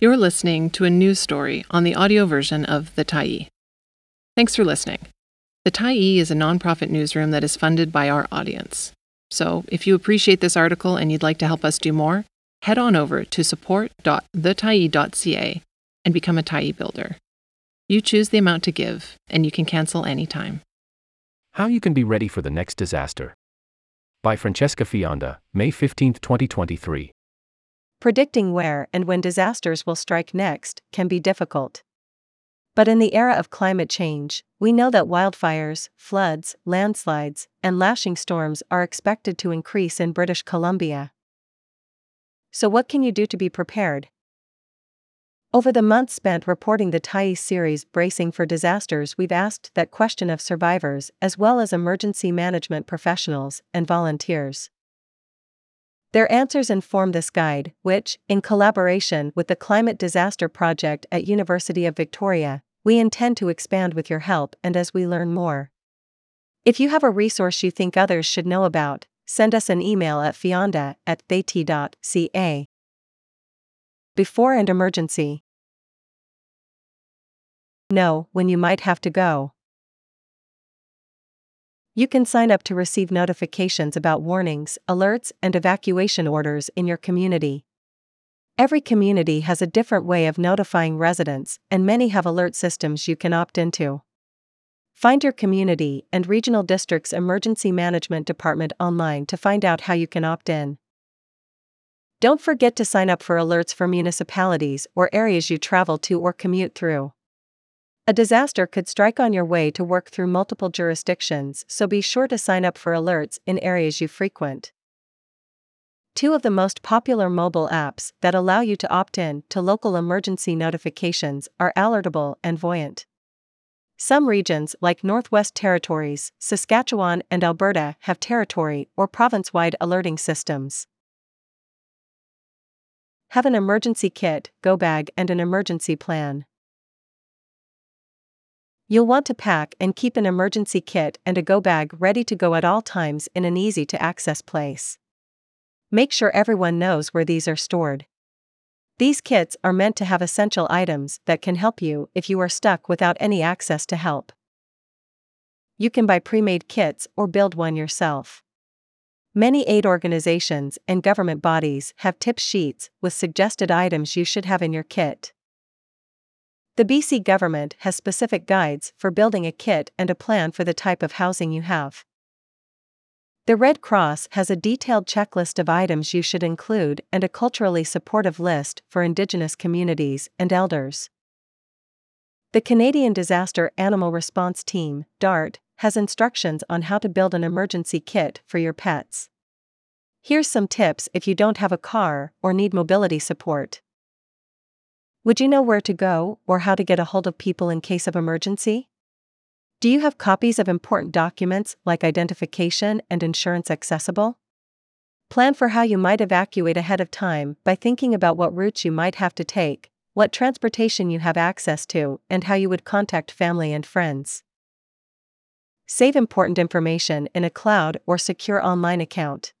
You're listening to a news story on the audio version of The Tyee. Thanks for listening. The Tyee is a nonprofit newsroom that is funded by our audience. So, if you appreciate this article and you'd like to help us do more, head on over to support.thetyee.ca and become a Tyee builder. You choose the amount to give, and you can cancel anytime. How you can be ready for the next disaster. By Francesca Fionda, May 15, 2023. Predicting where and when disasters will strike next can be difficult. But in the era of climate change, we know that wildfires, floods, landslides, and lashing storms are expected to increase in British Columbia. So, what can you do to be prepared? Over the months spent reporting the Tyee series Bracing for Disasters, we've asked that question of survivors as well as emergency management professionals and volunteers. Their answers inform this guide, which, in collaboration with the Climate Disaster Project at University of Victoria, we intend to expand with your help and as we learn more. If you have a resource you think others should know about, send us an email at fionda at thetyee.ca. Before and emergency. Know when you might have to go. You can sign up to receive notifications about warnings, alerts, and evacuation orders in your community. Every community has a different way of notifying residents, and many have alert systems you can opt into. Find your community and regional district's emergency management department online to find out how you can opt in. Don't forget to sign up for alerts for municipalities or areas you travel to or commute through. A disaster could strike on your way to work through multiple jurisdictions, so be sure to sign up for alerts in areas you frequent. Two of the most popular mobile apps that allow you to opt in to local emergency notifications are Alertable and Voyent. Some regions, like Northwest Territories, Saskatchewan, and Alberta, have territory or province wide alerting systems. Have an emergency kit, go bag, and an emergency plan. You'll want to pack and keep an emergency kit and a go bag ready to go at all times in an easy to access place. Make sure everyone knows where these are stored. These kits are meant to have essential items that can help you if you are stuck without any access to help. You can buy pre made kits or build one yourself. Many aid organizations and government bodies have tip sheets with suggested items you should have in your kit. The BC government has specific guides for building a kit and a plan for the type of housing you have. The Red Cross has a detailed checklist of items you should include and a culturally supportive list for Indigenous communities and elders. The Canadian Disaster Animal Response Team, DART, has instructions on how to build an emergency kit for your pets. Here's some tips if you don't have a car or need mobility support. Would you know where to go or how to get a hold of people in case of emergency? Do you have copies of important documents like identification and insurance accessible? Plan for how you might evacuate ahead of time by thinking about what routes you might have to take, what transportation you have access to, and how you would contact family and friends. Save important information in a cloud or secure online account.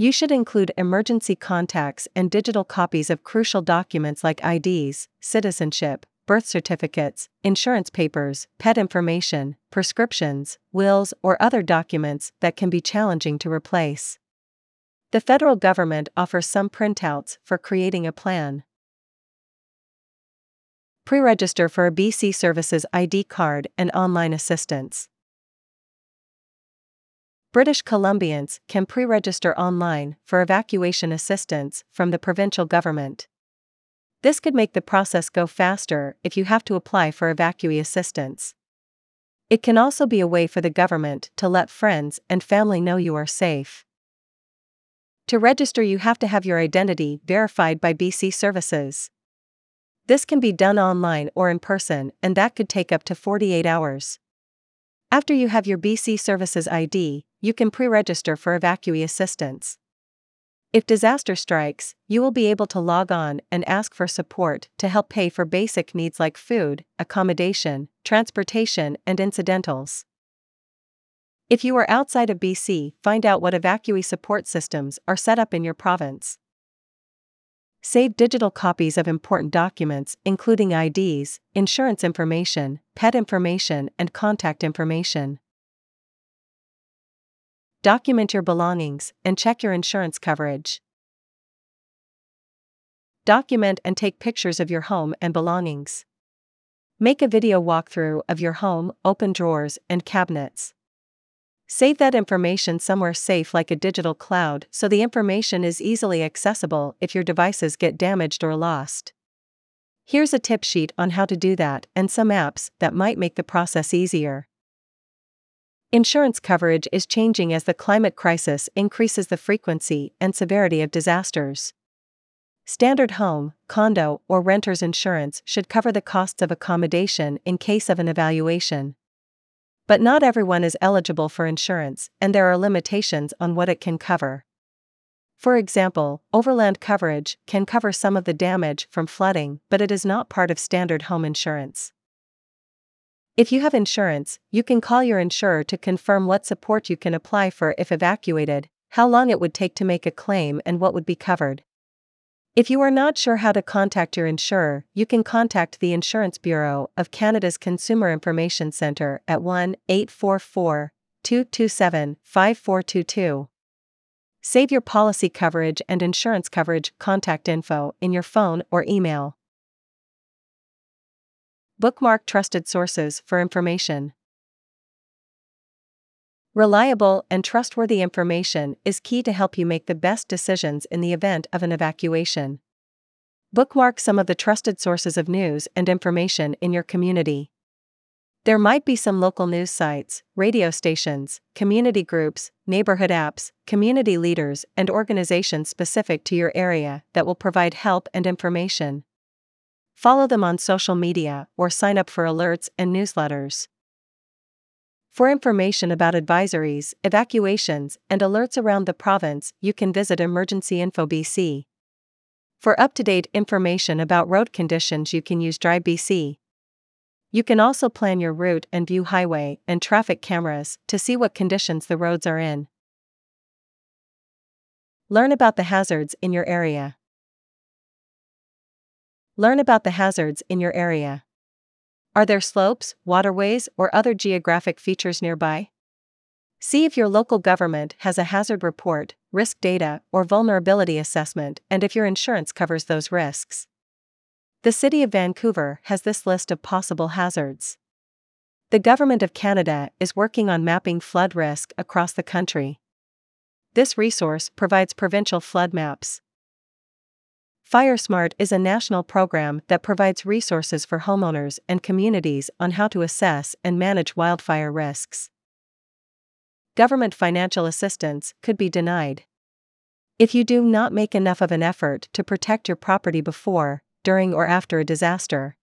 You should include emergency contacts and digital copies of crucial documents like IDs, citizenship, birth certificates, insurance papers, pet information, prescriptions, wills, or other documents that can be challenging to replace. The federal government offers some printouts for creating a plan. Pre register for a BC Services ID card and online assistance. British Columbians can pre register online for evacuation assistance from the provincial government. This could make the process go faster if you have to apply for evacuee assistance. It can also be a way for the government to let friends and family know you are safe. To register, you have to have your identity verified by BC Services. This can be done online or in person, and that could take up to 48 hours. After you have your BC Services ID, you can pre register for evacuee assistance. If disaster strikes, you will be able to log on and ask for support to help pay for basic needs like food, accommodation, transportation, and incidentals. If you are outside of BC, find out what evacuee support systems are set up in your province. Save digital copies of important documents, including IDs, insurance information, pet information, and contact information. Document your belongings and check your insurance coverage. Document and take pictures of your home and belongings. Make a video walkthrough of your home, open drawers, and cabinets. Save that information somewhere safe like a digital cloud so the information is easily accessible if your devices get damaged or lost. Here's a tip sheet on how to do that and some apps that might make the process easier. Insurance coverage is changing as the climate crisis increases the frequency and severity of disasters. Standard home, condo, or renter's insurance should cover the costs of accommodation in case of an evaluation. But not everyone is eligible for insurance, and there are limitations on what it can cover. For example, overland coverage can cover some of the damage from flooding, but it is not part of standard home insurance. If you have insurance, you can call your insurer to confirm what support you can apply for if evacuated, how long it would take to make a claim, and what would be covered. If you are not sure how to contact your insurer, you can contact the Insurance Bureau of Canada's Consumer Information Centre at 1 844 227 5422. Save your policy coverage and insurance coverage contact info in your phone or email. Bookmark trusted sources for information. Reliable and trustworthy information is key to help you make the best decisions in the event of an evacuation. Bookmark some of the trusted sources of news and information in your community. There might be some local news sites, radio stations, community groups, neighborhood apps, community leaders, and organizations specific to your area that will provide help and information. Follow them on social media or sign up for alerts and newsletters. For information about advisories, evacuations, and alerts around the province, you can visit Emergency Info BC. For up to date information about road conditions, you can use Drive BC. You can also plan your route and view highway and traffic cameras to see what conditions the roads are in. Learn about the hazards in your area. Learn about the hazards in your area. Are there slopes, waterways, or other geographic features nearby? See if your local government has a hazard report, risk data, or vulnerability assessment, and if your insurance covers those risks. The City of Vancouver has this list of possible hazards. The Government of Canada is working on mapping flood risk across the country. This resource provides provincial flood maps. FireSmart is a national program that provides resources for homeowners and communities on how to assess and manage wildfire risks. Government financial assistance could be denied. If you do not make enough of an effort to protect your property before, during, or after a disaster,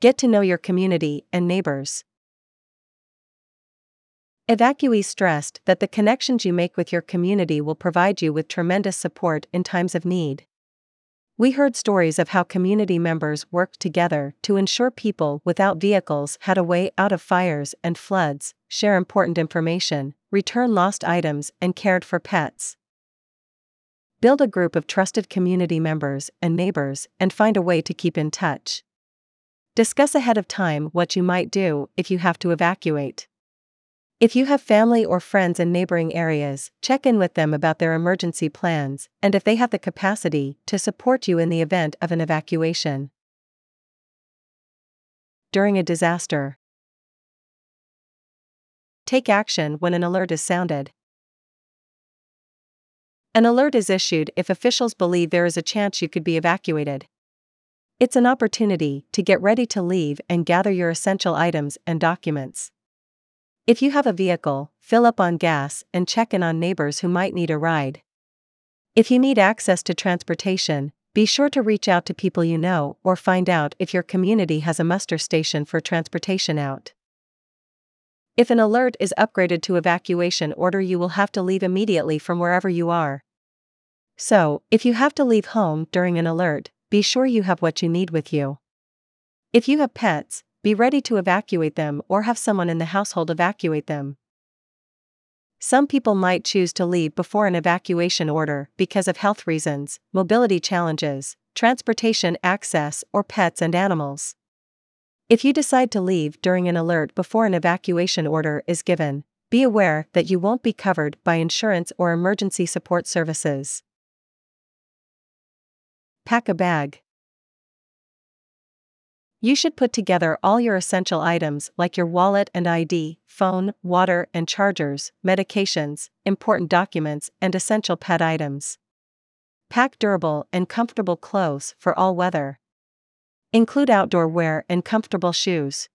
get to know your community and neighbors. Evacuees stressed that the connections you make with your community will provide you with tremendous support in times of need. We heard stories of how community members worked together to ensure people without vehicles had a way out of fires and floods, share important information, return lost items, and cared for pets. Build a group of trusted community members and neighbors and find a way to keep in touch. Discuss ahead of time what you might do if you have to evacuate. If you have family or friends in neighboring areas, check in with them about their emergency plans and if they have the capacity to support you in the event of an evacuation. During a disaster, take action when an alert is sounded. An alert is issued if officials believe there is a chance you could be evacuated. It's an opportunity to get ready to leave and gather your essential items and documents. If you have a vehicle, fill up on gas and check in on neighbors who might need a ride. If you need access to transportation, be sure to reach out to people you know or find out if your community has a muster station for transportation out. If an alert is upgraded to evacuation order, you will have to leave immediately from wherever you are. So, if you have to leave home during an alert, be sure you have what you need with you. If you have pets, be ready to evacuate them or have someone in the household evacuate them. Some people might choose to leave before an evacuation order because of health reasons, mobility challenges, transportation access, or pets and animals. If you decide to leave during an alert before an evacuation order is given, be aware that you won't be covered by insurance or emergency support services. Pack a bag. You should put together all your essential items like your wallet and ID, phone, water and chargers, medications, important documents, and essential pet items. Pack durable and comfortable clothes for all weather. Include outdoor wear and comfortable shoes.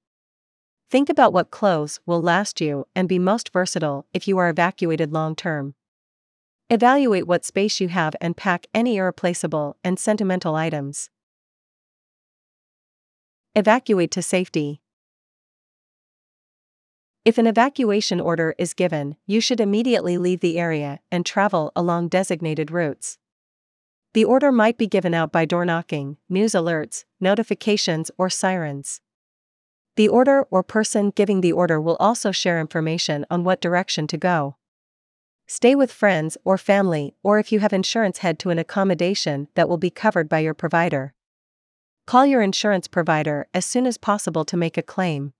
Think about what clothes will last you and be most versatile if you are evacuated long term. Evaluate what space you have and pack any irreplaceable and sentimental items. Evacuate to safety. If an evacuation order is given, you should immediately leave the area and travel along designated routes. The order might be given out by door knocking, news alerts, notifications, or sirens. The order or person giving the order will also share information on what direction to go. Stay with friends or family, or if you have insurance, head to an accommodation that will be covered by your provider. Call your insurance provider as soon as possible to make a claim.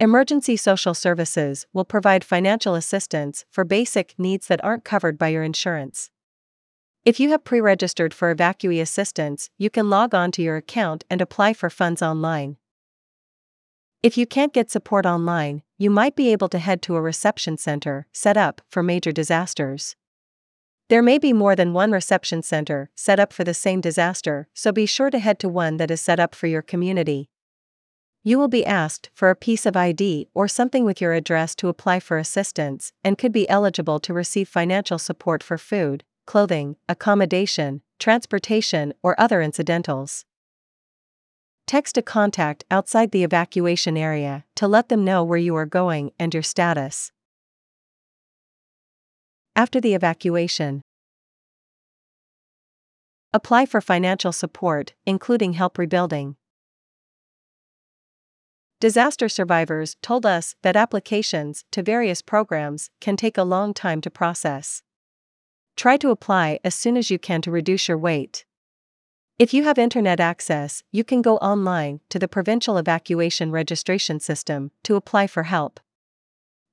Emergency Social Services will provide financial assistance for basic needs that aren't covered by your insurance. If you have pre registered for evacuee assistance, you can log on to your account and apply for funds online. If you can't get support online, you might be able to head to a reception center set up for major disasters. There may be more than one reception center set up for the same disaster, so be sure to head to one that is set up for your community. You will be asked for a piece of ID or something with your address to apply for assistance and could be eligible to receive financial support for food, clothing, accommodation, transportation, or other incidentals. Text a contact outside the evacuation area to let them know where you are going and your status. After the evacuation, apply for financial support, including help rebuilding. Disaster survivors told us that applications to various programs can take a long time to process. Try to apply as soon as you can to reduce your wait. If you have internet access, you can go online to the Provincial Evacuation Registration System to apply for help.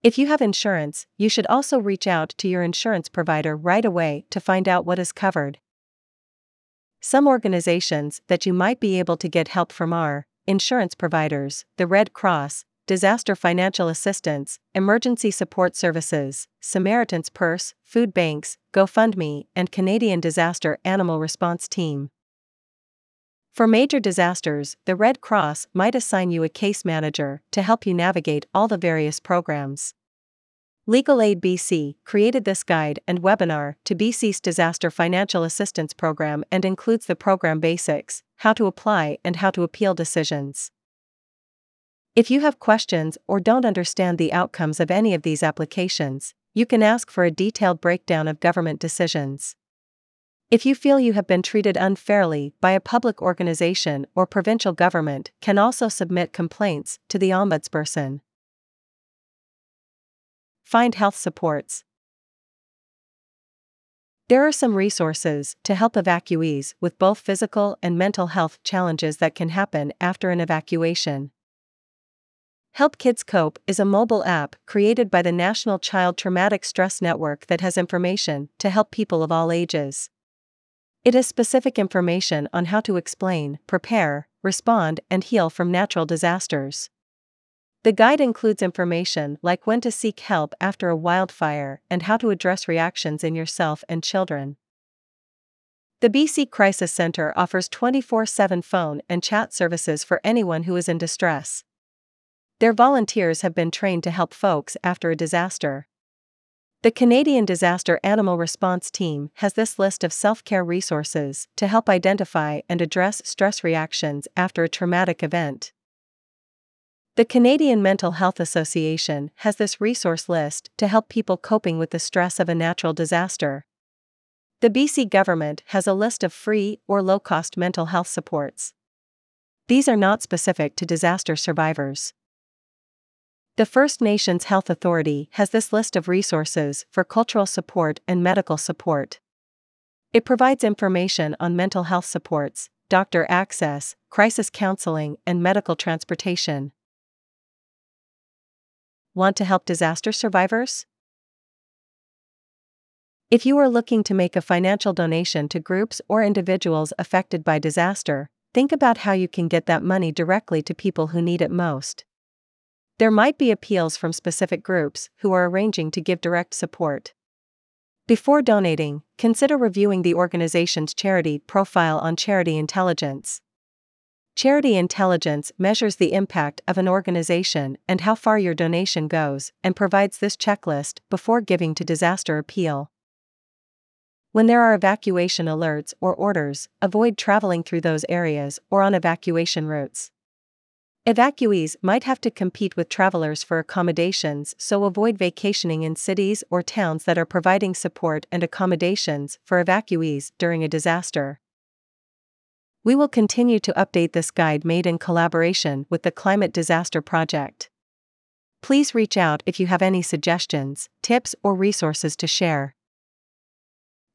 If you have insurance, you should also reach out to your insurance provider right away to find out what is covered. Some organizations that you might be able to get help from are insurance providers, the Red Cross, Disaster Financial Assistance, Emergency Support Services, Samaritan's Purse, food banks, GoFundMe, and Canadian Disaster Animal Response Team. For major disasters, the Red Cross might assign you a case manager to help you navigate all the various programs. Legal Aid BC created this guide and webinar to BC's Disaster Financial Assistance Program and includes the program basics, how to apply, and how to appeal decisions. If you have questions or don't understand the outcomes of any of these applications, you can ask for a detailed breakdown of government decisions. If you feel you have been treated unfairly by a public organization or provincial government, can also submit complaints to the ombudsperson. Find health supports. There are some resources to help evacuees with both physical and mental health challenges that can happen after an evacuation. Help Kids Cope is a mobile app created by the National Child Traumatic Stress Network that has information to help people of all ages. It has specific information on how to explain, prepare, respond, and heal from natural disasters. The guide includes information like when to seek help after a wildfire and how to address reactions in yourself and children. The BC Crisis Centre offers 24 7 phone and chat services for anyone who is in distress. Their volunteers have been trained to help folks after a disaster. The Canadian Disaster Animal Response Team has this list of self care resources to help identify and address stress reactions after a traumatic event. The Canadian Mental Health Association has this resource list to help people coping with the stress of a natural disaster. The BC government has a list of free or low cost mental health supports. These are not specific to disaster survivors. The First Nations Health Authority has this list of resources for cultural support and medical support. It provides information on mental health supports, doctor access, crisis counseling, and medical transportation. Want to help disaster survivors? If you are looking to make a financial donation to groups or individuals affected by disaster, think about how you can get that money directly to people who need it most. There might be appeals from specific groups who are arranging to give direct support. Before donating, consider reviewing the organization's charity profile on Charity Intelligence. Charity Intelligence measures the impact of an organization and how far your donation goes, and provides this checklist before giving to disaster appeal. When there are evacuation alerts or orders, avoid traveling through those areas or on evacuation routes. Evacuees might have to compete with travelers for accommodations, so avoid vacationing in cities or towns that are providing support and accommodations for evacuees during a disaster. We will continue to update this guide made in collaboration with the Climate Disaster Project. Please reach out if you have any suggestions, tips, or resources to share.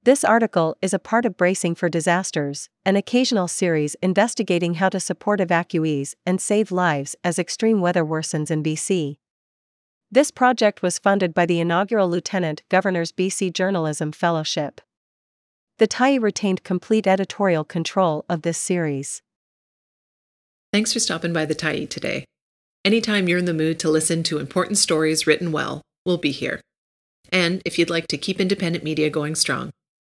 This article is a part of Bracing for Disasters, an occasional series investigating how to support evacuees and save lives as extreme weather worsens in BC. This project was funded by the inaugural Lieutenant Governor's BC Journalism Fellowship. The Tyee retained complete editorial control of this series. Thanks for stopping by the Tyee today. Anytime you're in the mood to listen to important stories written well, we'll be here. And if you'd like to keep independent media going strong,